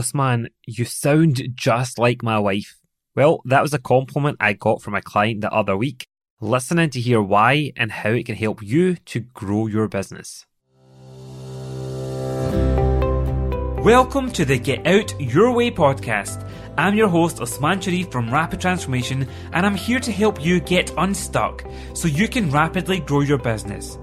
Osmaan, you sound just like my wife. Well, that was a compliment I got from a client the other week, listening to hear why and how it can help you to grow your business. Welcome to the Get Out Your Way podcast. I'm your host, Osmaan Sharif from Rapid Transformation, and I'm here to help you get unstuck so you can rapidly grow your business.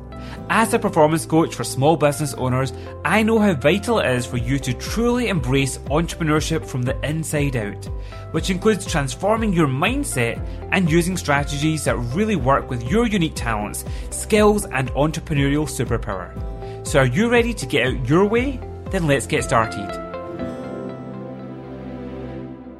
As a performance coach for small business owners, I know how vital it is for you to truly embrace entrepreneurship from the inside out, which includes transforming your mindset and using strategies that really work with your unique talents, skills, and entrepreneurial superpower. So, are you ready to get out your way? Then let's get started.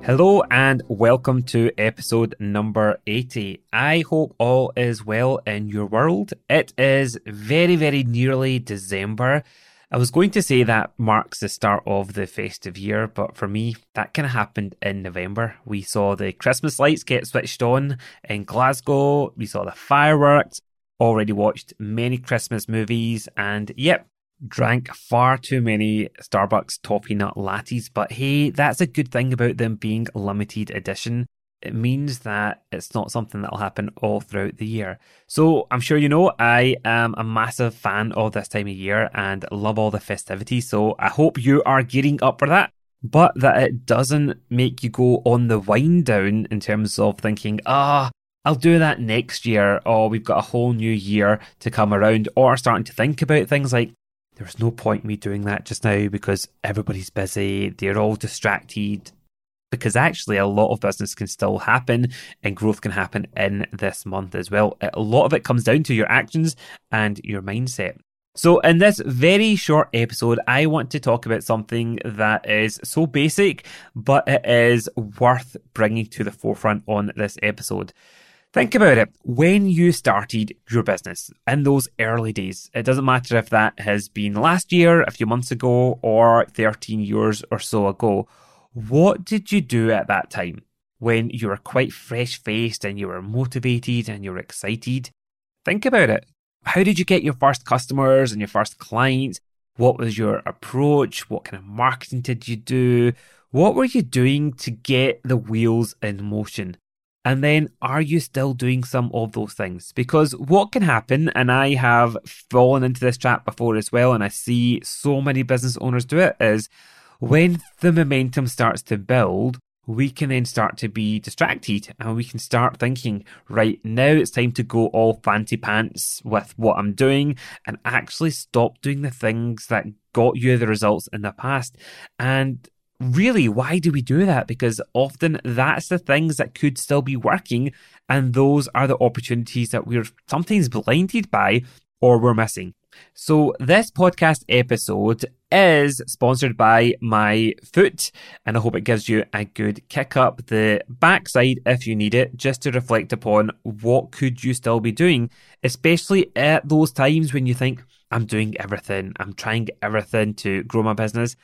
Hello and welcome to episode number 80. I hope all is well in your world. It is very, very nearly December. I was going to say that marks the start of the festive year, but for me, that kind of happened in November. We saw the Christmas lights get switched on in Glasgow, we saw the fireworks, already watched many Christmas movies, and yep, drank far too many Starbucks toffee nut lattes, but hey, that's a good thing about them being limited edition. It means that it's not something that'll happen all throughout the year. So I'm sure you know I am a massive fan of this time of year and love all the festivities. So I hope you are gearing up for that. But that it doesn't make you go on the wind down in terms of thinking, ah, I'll do that next year, or we've got a whole new year to come around, or starting to think about things like there's no point me doing that just now because everybody's busy, they're all distracted. Because actually, a lot of business can still happen and growth can happen in this month as well. A lot of it comes down to your actions and your mindset. So, in this very short episode, I want to talk about something that is so basic, but it is worth bringing to the forefront on this episode. Think about it. When you started your business in those early days, it doesn't matter if that has been last year, a few months ago, or 13 years or so ago. What did you do at that time when you were quite fresh faced and you were motivated and you were excited? Think about it. How did you get your first customers and your first clients? What was your approach? What kind of marketing did you do? What were you doing to get the wheels in motion? And then, are you still doing some of those things? Because what can happen, and I have fallen into this trap before as well, and I see so many business owners do it, is when the momentum starts to build, we can then start to be distracted and we can start thinking, right, now it's time to go all fancy pants with what I'm doing and actually stop doing the things that got you the results in the past. And really, why do we do that? Because often that's the things that could still be working, and those are the opportunities that we're sometimes blinded by or we're missing. So, this podcast episode is sponsored by my foot, and I hope it gives you a good kick up the backside if you need it, just to reflect upon what could you still be doing, especially at those times when you think, I'm doing everything, I'm trying everything to grow my business.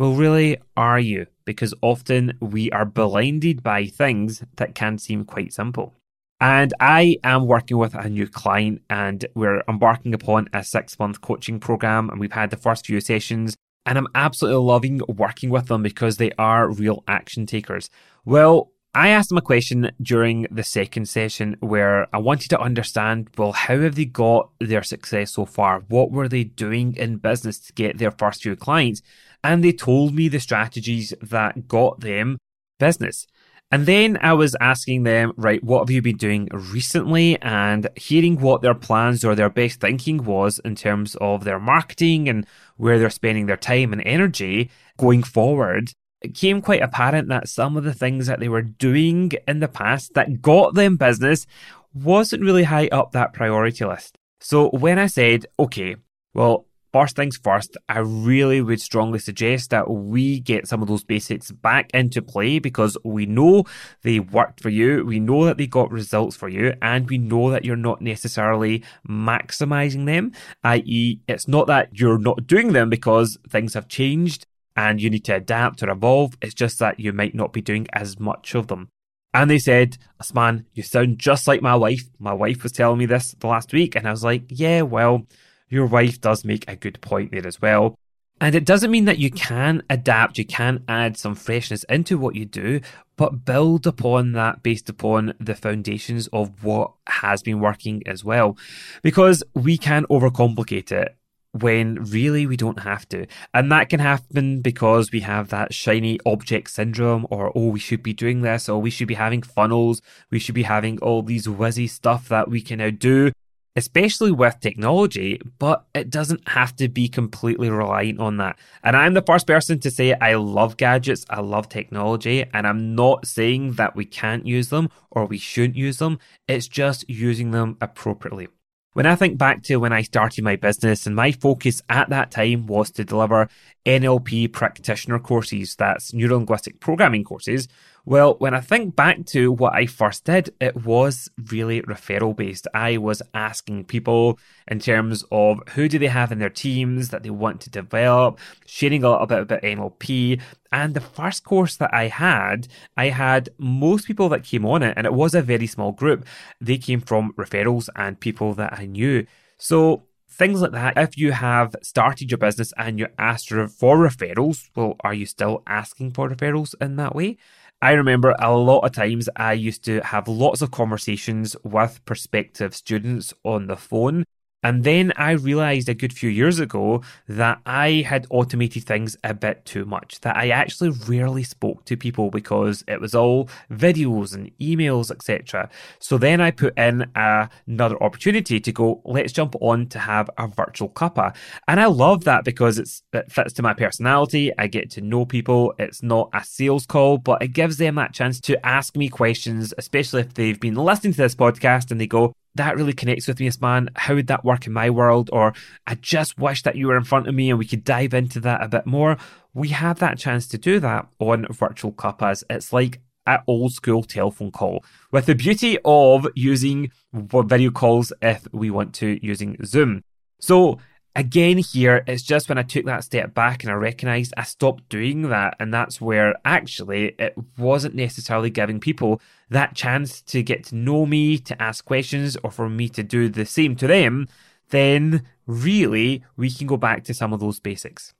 Well, really, are you? Because often we are blinded by things that can seem quite simple. And I am working with a new client and we're embarking upon a six month coaching program. And we've had the first few sessions. And I'm absolutely loving working with them because they are real action takers. Well, I asked them a question during the second session where I wanted to understand well, how have they got their success so far? What were they doing in business to get their first few clients? And they told me the strategies that got them business. And then I was asking them, right, what have you been doing recently? And hearing what their plans or their best thinking was in terms of their marketing and where they're spending their time and energy going forward, it became quite apparent that some of the things that they were doing in the past that got them business wasn't really high up that priority list. So when I said, okay, well, First things first, I really would strongly suggest that we get some of those basics back into play because we know they worked for you, we know that they got results for you, and we know that you're not necessarily maximizing them, i.e., it's not that you're not doing them because things have changed and you need to adapt or evolve, it's just that you might not be doing as much of them. And they said, Osmaan, you sound just like my wife. My wife was telling me this the last week, and I was like, yeah, well, your wife does make a good point there as well. And it doesn't mean that you can adapt, you can add some freshness into what you do, but build upon that based upon the foundations of what has been working as well. Because we can overcomplicate it when really we don't have to. And that can happen because we have that shiny object syndrome, or oh, we should be doing this, or we should be having funnels, we should be having all these whizzy stuff that we can now do especially with technology, but it doesn't have to be completely reliant on that. And I'm the first person to say I love gadgets, I love technology, and I'm not saying that we can't use them or we shouldn't use them. It's just using them appropriately. When I think back to when I started my business, and my focus at that time was to deliver NLP practitioner courses, that's neuro linguistic programming courses, well, when I think back to what I first did, it was really referral based. I was asking people in terms of who do they have in their teams that they want to develop, sharing a little bit about NLP. And the first course that I had, I had most people that came on it, and it was a very small group. They came from referrals and people that I knew. So things like that. If you have started your business and you're asked for referrals, well, are you still asking for referrals in that way? I remember a lot of times I used to have lots of conversations with prospective students on the phone and then I realized a good few years ago that I had automated things a bit too much, that I actually rarely spoke to people because it was all videos and emails, etc. So then I put in another opportunity to go, let's jump on to have a virtual cuppa. And I love that because it's, it fits to my personality. I get to know people. It's not a sales call, but it gives them that chance to ask me questions, especially if they've been listening to this podcast and they go, that really connects with me, Osmaan. How would that work in my world? Or I just wish that you were in front of me and we could dive into that a bit more. We have that chance to do that on virtual cuppas. It's like an old school telephone call with the beauty of using video calls if we want to using Zoom. So again here it's just when i took that step back and i recognized i stopped doing that and that's where actually it wasn't necessarily giving people that chance to get to know me to ask questions or for me to do the same to them then really we can go back to some of those basics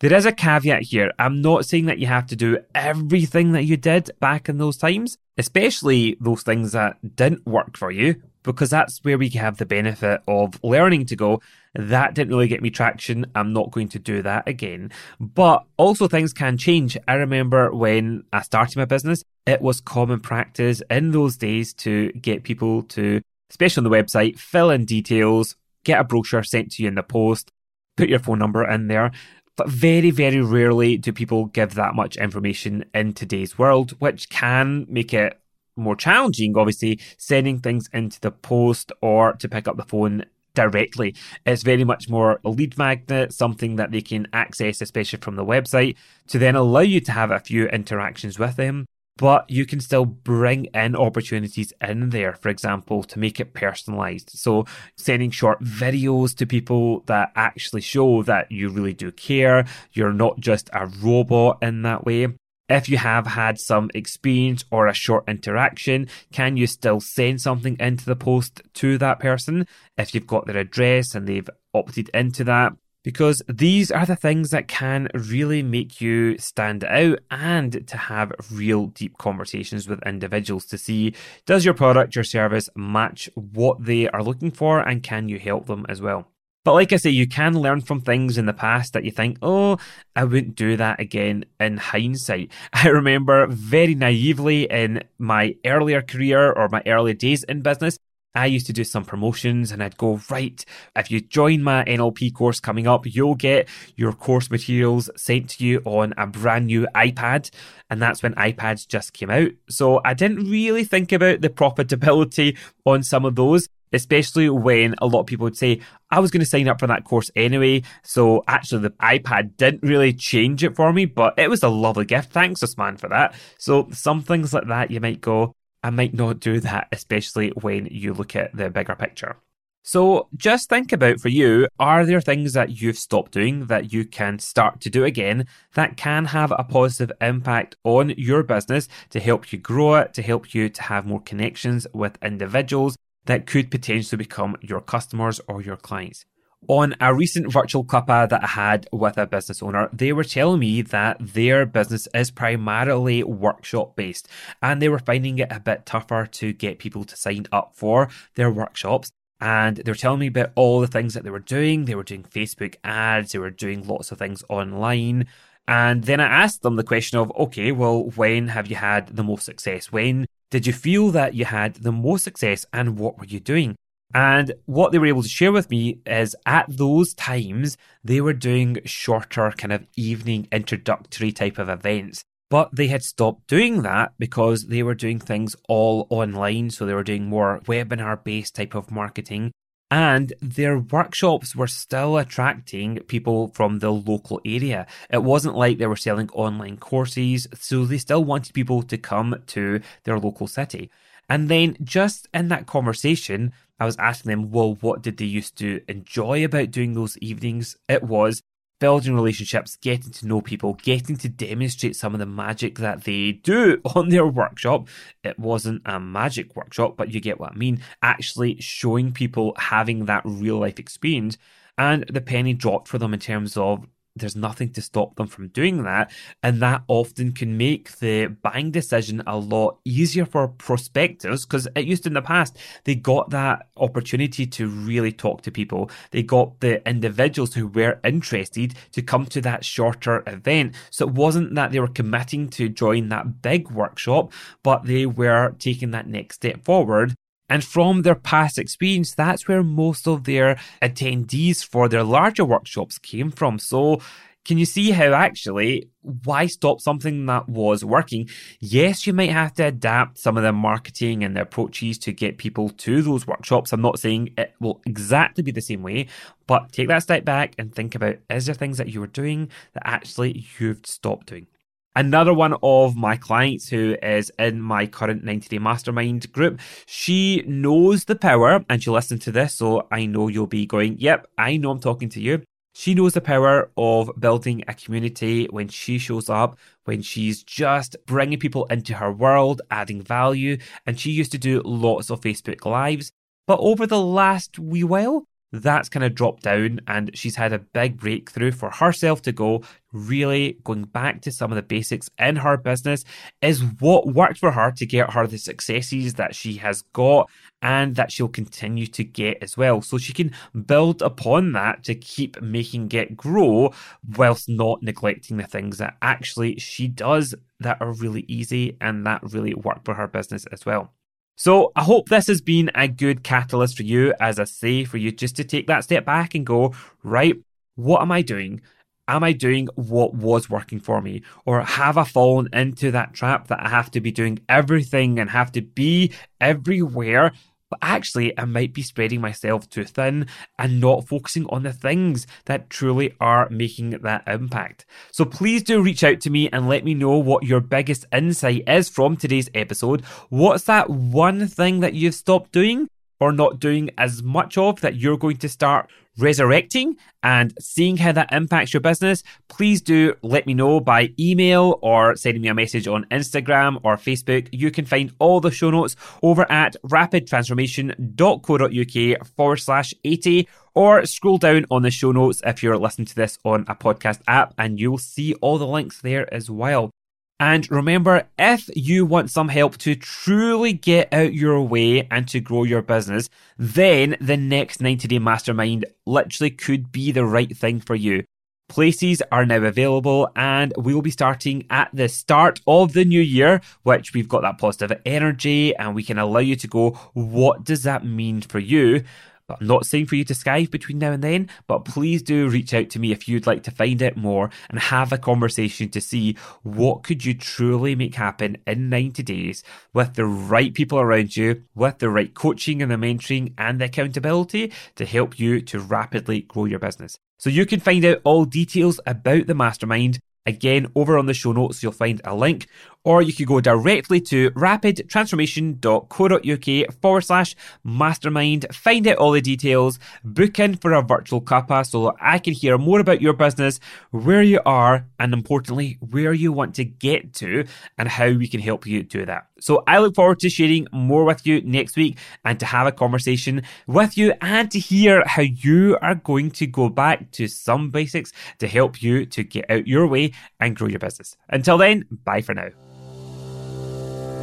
there is a caveat here. I'm not saying that you have to do everything that you did back in those times, especially those things that didn't work for you, because that's where we have the benefit of learning to go, that didn't really get me traction. I'm not going to do that again. But also things can change. I remember when I started my business, it was common practice in those days to get people to, especially on the website, fill in details, get a brochure sent to you in the post, put your phone number in there. But very, very rarely do people give that much information in today's world, which can make it more challenging, obviously, sending things into the post or to pick up the phone directly. It's very much more a lead magnet, something that they can access, especially from the website, to then allow you to have a few interactions with them but you can still bring in opportunities in there, for example, to make it personalized. So, sending short videos to people that actually show that you really do care, you're not just a robot in that way. If you have had some experience or a short interaction, can you still send something into the post to that person if you've got their address and they've opted into that? because these are the things that can really make you stand out and to have real deep conversations with individuals to see does your product, your service match what they are looking for and can you help them as well. But like I say, you can learn from things in the past that you think, oh, I wouldn't do that again in hindsight. I remember very naively in my earlier career or my early days in business, I used to do some promotions and I'd go, right, if you join my NLP course coming up, you'll get your course materials sent to you on a brand new iPad. And that's when iPads just came out. So I didn't really think about the profitability on some of those especially when a lot of people would say, I was going to sign up for that course anyway. So actually, the iPad didn't really change it for me, but it was a lovely gift. Thanks, Osmaan, for that. So some things like that, you might go, I might not do that, especially when you look at the bigger picture. So just think about for you, are there things that you've stopped doing that you can start to do again that can have a positive impact on your business to help you grow it, to help you to have more connections with individuals that could potentially become your customers or your clients? On a recent virtual cuppa that I had with a business owner, they were telling me that their business is primarily workshop based and they were finding it a bit tougher to get people to sign up for their workshops. And they were telling me about all the things that they were doing. They were doing Facebook ads, they were doing lots of things online. And then I asked them the question of, okay, well, when have you had the most success? When did you feel that you had the most success and what were you doing? And what they were able to share with me is at those times, they were doing shorter, kind of evening introductory type of events. But they had stopped doing that because they were doing things all online. So they were doing more webinar based type of marketing. And their workshops were still attracting people from the local area. It wasn't like they were selling online courses, so they still wanted people to come to their local city. And then just in that conversation, I was asking them, well, what did they used to enjoy about doing those evenings? It was building relationships, getting to know people, getting to demonstrate some of the magic that they do on their workshop. It wasn't a magic workshop, but you get what I mean. Actually showing people having that real life experience. And the penny dropped for them in terms of there's nothing to stop them from doing that. And that often can make the buying decision a lot easier for prospectors because it used in the past, they got that opportunity to really talk to people. They got the individuals who were interested to come to that shorter event. So it wasn't that they were committing to join that big workshop, but they were taking that next step forward and from their past experience, that's where most of their attendees for their larger workshops came from. So, can you see how actually why stop something that was working? Yes, you might have to adapt some of the marketing and the approaches to get people to those workshops. I'm not saying it will exactly be the same way, but take that step back and think about is there things that you were doing that actually you've stopped doing? Another one of my clients who is in my current 90 day mastermind group, she knows the power and she listened to this. So I know you'll be going, yep, I know I'm talking to you. She knows the power of building a community when she shows up, when she's just bringing people into her world, adding value. And she used to do lots of Facebook Lives. But over the last wee while, that's kind of dropped down and she's had a big breakthrough for herself to go really going back to some of the basics in her business is what worked for her to get her the successes that she has got and that she'll continue to get as well. So she can build upon that to keep making it grow whilst not neglecting the things that actually she does that are really easy and that really work for her business as well so I hope this has been a good catalyst for you, as I say, for you just to take that step back and go, right, what am I doing? Am I doing what was working for me? Or have I fallen into that trap that I have to be doing everything and have to be everywhere but actually I might be spreading myself too thin and not focusing on the things that truly are making that impact. So please do reach out to me and let me know what your biggest insight is from today's episode. What's that one thing that you've stopped doing or not doing as much of that you're going to start resurrecting and seeing how that impacts your business, please do let me know by email or sending me a message on Instagram or Facebook. You can find all the show notes over at rapidtransformation.co.uk forward slash 80 or scroll down on the show notes if you're listening to this on a podcast app and you'll see all the links there as well. And remember, if you want some help to truly get out your way and to grow your business, then the next 90 day mastermind literally could be the right thing for you. Places are now available and we'll be starting at the start of the new year, which we've got that positive energy and we can allow you to go, what does that mean for you? I'm not saying for you to Skype between now and then, but please do reach out to me if you'd like to find out more and have a conversation to see what could you truly make happen in 90 days with the right people around you, with the right coaching and the mentoring and the accountability to help you to rapidly grow your business. So you can find out all details about the mastermind Again, over on the show notes, you'll find a link, or you could go directly to rapidtransformation.co.uk forward slash mastermind, find out all the details, book in for a virtual cuppa so that I can hear more about your business, where you are, and importantly, where you want to get to, and how we can help you do that. So I look forward to sharing more with you next week and to have a conversation with you and to hear how you are going to go back to some basics to help you to get out your way and grow your business. Until then, bye for now.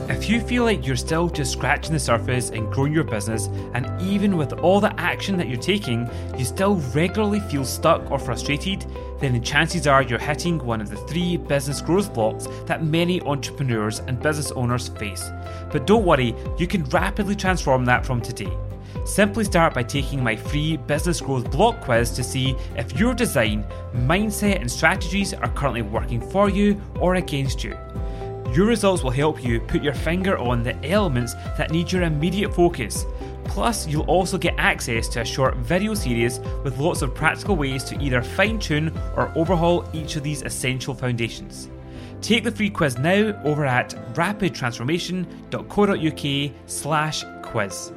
If you feel like you're still just scratching the surface and growing your business, and even with all the action that you're taking, you still regularly feel stuck or frustrated, then the chances are you're hitting one of the three business growth blocks that many entrepreneurs and business owners face. But don't worry, you can rapidly transform that from today. Simply start by taking my free business growth block quiz to see if your design, mindset, and strategies are currently working for you or against you. Your results will help you put your finger on the elements that need your immediate focus. Plus, you'll also get access to a short video series with lots of practical ways to either fine tune or overhaul each of these essential foundations. Take the free quiz now over at rapidtransformation.co.uk slash quiz.